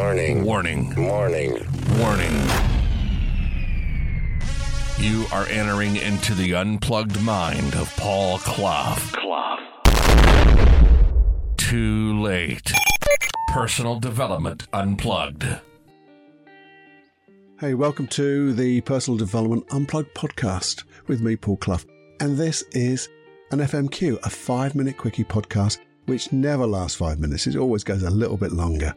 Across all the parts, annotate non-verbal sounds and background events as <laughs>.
Warning. Warning. Warning. Warning. You are entering into the unplugged mind of Paul Clough. Clough. Too late. Personal Development Unplugged. Hey, welcome to the Personal Development Unplugged podcast with me, Paul Clough. And this is an FMQ, a five minute quickie podcast, which never lasts five minutes. It always goes a little bit longer.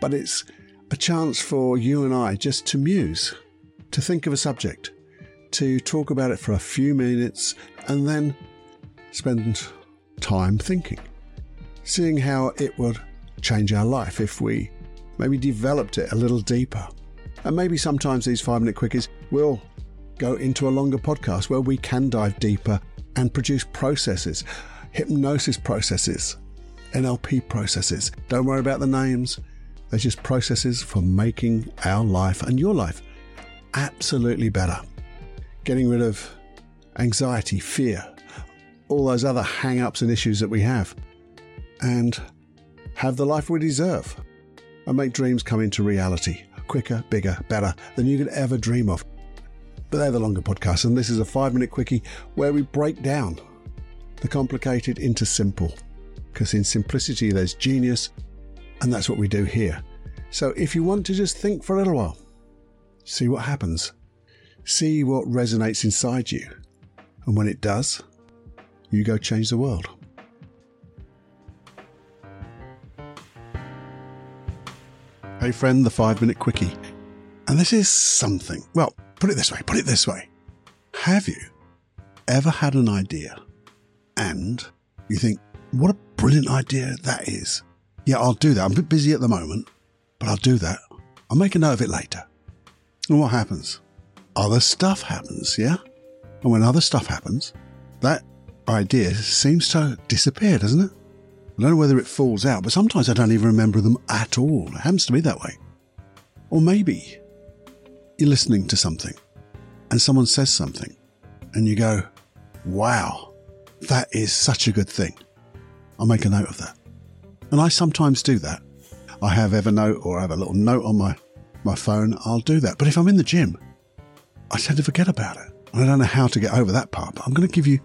But it's a chance for you and I just to muse, to think of a subject, to talk about it for a few minutes, and then spend time thinking, seeing how it would change our life if we maybe developed it a little deeper. And maybe sometimes these five minute quickies will go into a longer podcast where we can dive deeper and produce processes, hypnosis processes, NLP processes. Don't worry about the names, they're just processes for making our life and your life absolutely better. Getting rid of anxiety, fear, all those other hang ups and issues that we have, and have the life we deserve and make dreams come into reality quicker, bigger, better than you could ever dream of. But they're the longer podcasts, and this is a five minute quickie where we break down the complicated into simple. Because in simplicity, there's genius, and that's what we do here. So if you want to just think for a little while, see what happens, see what resonates inside you, and when it does, you go change the world. Hey friend, the five minute quickie. And this is something. Well, put it this way, put it this way. Have you ever had an idea and you think, what a brilliant idea that is? Yeah, I'll do that. I'm a bit busy at the moment, but I'll do that. I'll make a note of it later. And what happens? Other stuff happens, yeah? And when other stuff happens, that idea seems to disappear, doesn't it? I don't know whether it falls out, but sometimes I don't even remember them at all. It happens to be that way. Or maybe you're listening to something and someone says something and you go, wow, that is such a good thing. I'll make a note of that. And I sometimes do that. I have Evernote or I have a little note on my, my phone. I'll do that. But if I'm in the gym, I tend to forget about it. And I don't know how to get over that part, but I'm going to give you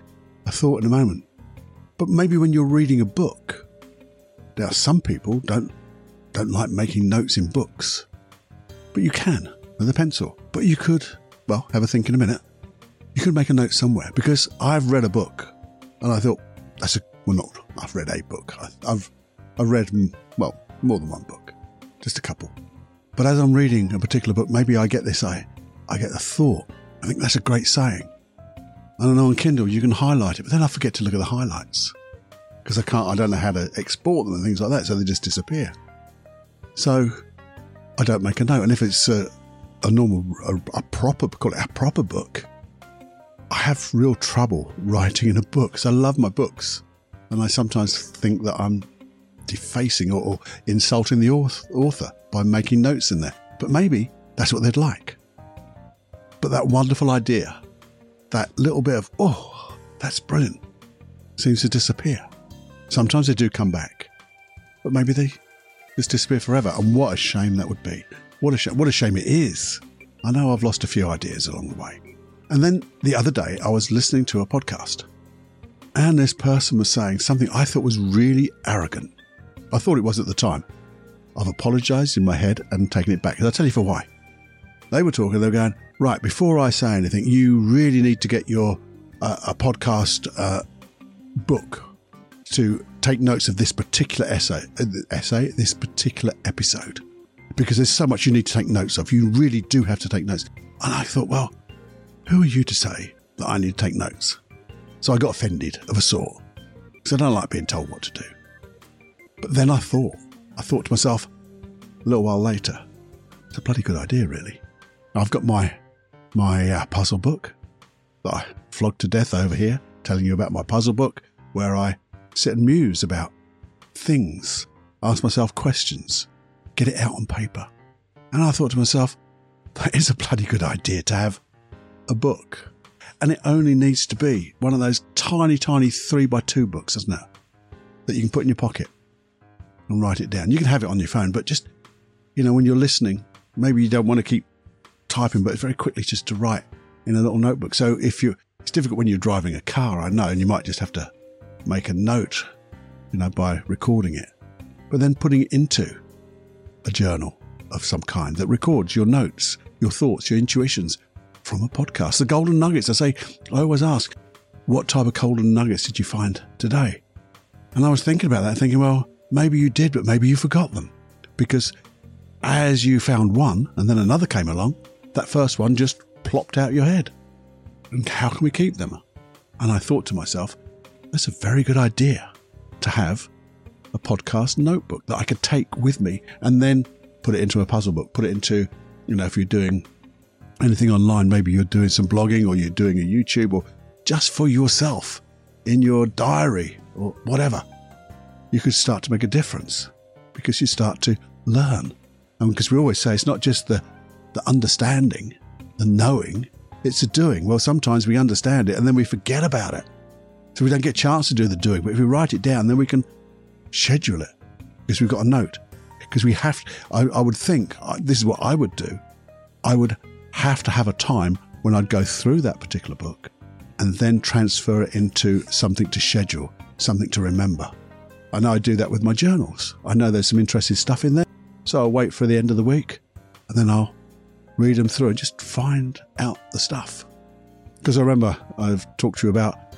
a thought in a moment. But maybe when you're reading a book, now some people don't don't like making notes in books, but you can with a pencil. But you could, well, have a think in a minute. You could make a note somewhere because I've read a book, and I thought that's a well, not I've read a book. I, I've I've read mm, well more than one book, just a couple. But as I'm reading a particular book, maybe I get this I I get a thought. I think that's a great saying. I don't know on Kindle you can highlight it, but then I forget to look at the highlights because I can't. I don't know how to export them and things like that, so they just disappear. So I don't make a note, and if it's a, a normal, a, a proper, call it a proper book, I have real trouble writing in a book because I love my books, and I sometimes think that I'm defacing or, or insulting the author by making notes in there. But maybe that's what they'd like. But that wonderful idea, that little bit of, oh, that's brilliant, seems to disappear. Sometimes they do come back, but maybe they just disappear forever. And what a shame that would be. What a shame. What a shame it is. I know I've lost a few ideas along the way. And then the other day, I was listening to a podcast, and this person was saying something I thought was really arrogant. I thought it was at the time. I've apologized in my head and taken it back. And I'll tell you for why. They were talking, they were going, right, before I say anything, you really need to get your uh, a podcast uh, book to take notes of this particular essay, uh, essay, this particular episode, because there's so much you need to take notes of. You really do have to take notes. And I thought, well, who are you to say that I need to take notes? So I got offended of a sort, because I don't like being told what to do. But then I thought, I thought to myself, a little while later. It's a bloody good idea, really. I've got my my uh, puzzle book that I flogged to death over here, telling you about my puzzle book, where I sit and muse about things, ask myself questions, get it out on paper. And I thought to myself, that is a bloody good idea to have a book. And it only needs to be one of those tiny, tiny three by two books, doesn't it? That you can put in your pocket and write it down. You can have it on your phone, but just, you know, when you're listening, maybe you don't want to keep typing, but it's very quickly just to write in a little notebook. So if you, it's difficult when you're driving a car, I know, and you might just have to make a note, you know, by recording it, but then putting it into a journal of some kind that records your notes, your thoughts, your intuitions from a podcast. The golden nuggets. I say, I always ask, what type of golden nuggets did you find today? And I was thinking about that, thinking, well, maybe you did, but maybe you forgot them. Because as you found one and then another came along, that first one just plopped out your head. And how can we keep them? And I thought to myself, that's a very good idea to have a podcast notebook that I could take with me and then put it into a puzzle book, put it into, you know, if you're doing anything online, maybe you're doing some blogging or you're doing a YouTube or just for yourself in your diary or whatever, you could start to make a difference because you start to learn. And because we always say it's not just the, the understanding, the knowing, it's the doing. Well, sometimes we understand it and then we forget about it. So we don't get a chance to do the doing. But if we write it down, then we can schedule it because we've got a note. Because we have, I, I would think, this is what I would do. I would have to have a time when I'd go through that particular book and then transfer it into something to schedule, something to remember. I know I do that with my journals. I know there's some interesting stuff in there. So I'll wait for the end of the week and then I'll read them through and just find out the stuff. Because I remember I've talked to you about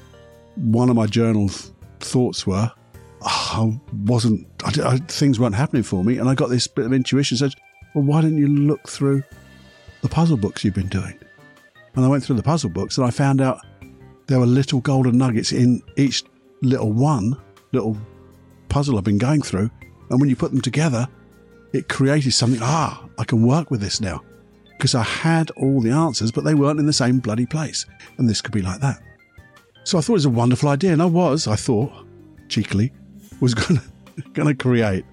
one of my journal thoughts were oh, I wasn't, I, I, things weren't happening for me. And I got this bit of intuition said, well, why didn't you look through the puzzle books you've been doing? And I went through the puzzle books and I found out there were little golden nuggets in each little one, little puzzle I've been going through. And when you put them together, it created something. Ah, I can work with this now. Because I had all the answers, but they weren't in the same bloody place. And this could be like that. So I thought it was a wonderful idea. And I was, I thought, cheekily, was <laughs> going to create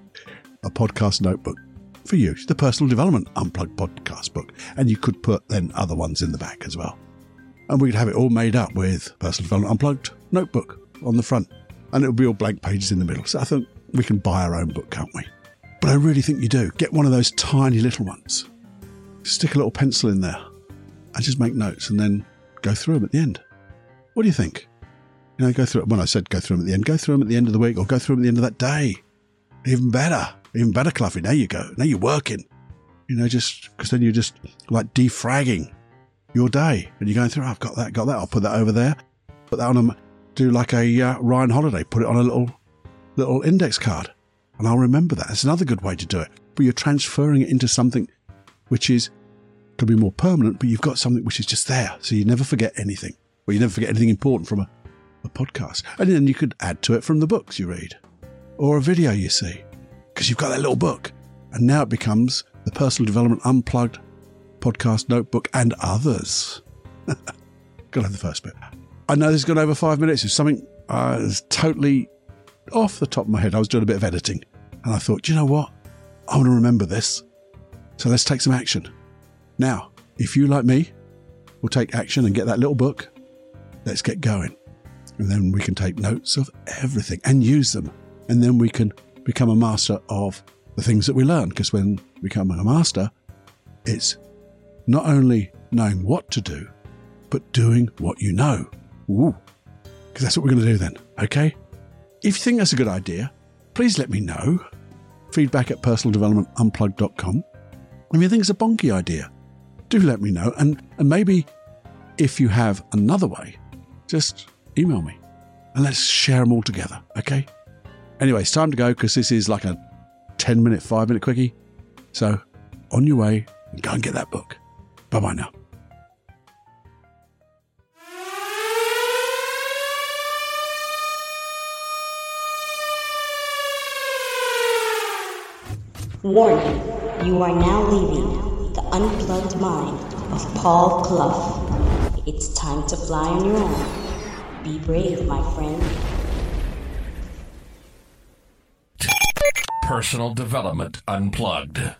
a podcast notebook for you, the personal development unplugged podcast book. And you could put then other ones in the back as well. And we'd have it all made up with personal development unplugged notebook on the front. And it'll be all blank pages in the middle. So I think we can buy our own book, can't we? But I really think you do. Get one of those tiny little ones. Stick a little pencil in there and just make notes and then go through them at the end. What do you think? You know, go through it. When I said go through them at the end, go through them at the end of the week or go through them at the end of that day. Even better. Even better, Cluffy. Now you go. Now you're working. You know, just because then you're just like defragging your day and you're going through, oh, I've got that, got that. I'll put that over there. Put that on do like a uh, Ryan Holiday, put it on a little, little index card and I'll remember that. It's another good way to do it. But you're transferring it into something which is could be more permanent, but you've got something which is just there. So you never forget anything. Or you never forget anything important from a, a podcast. And then you could add to it from the books you read. Or a video you see. Because you've got that little book. And now it becomes the Personal Development Unplugged podcast notebook and others. <laughs> Gotta have the first bit. I know this has gone over five minutes. It's something uh, is totally off the top of my head, I was doing a bit of editing and I thought, you know what? I want to remember this. So let's take some action. Now, if you, like me, will take action and get that little book, let's get going. And then we can take notes of everything and use them. And then we can become a master of the things that we learn. Because when we become a master, it's not only knowing what to do, but doing what you know. Ooh. Because that's what we're going to do then. Okay? If you think that's a good idea, please let me know. Feedback at personaldevelopmentunplugged.com. If you think it's a bonky idea, do let me know. And, and maybe if you have another way, just email me and let's share them all together, okay? Anyway, it's time to go because this is like a 10 minute, 5 minute quickie. So on your way, go and get that book. Bye bye now. Warning. You are now leaving the unplugged mind of Paul Clough. It's time to fly on your own. Be brave, my friend. Personal Development Unplugged.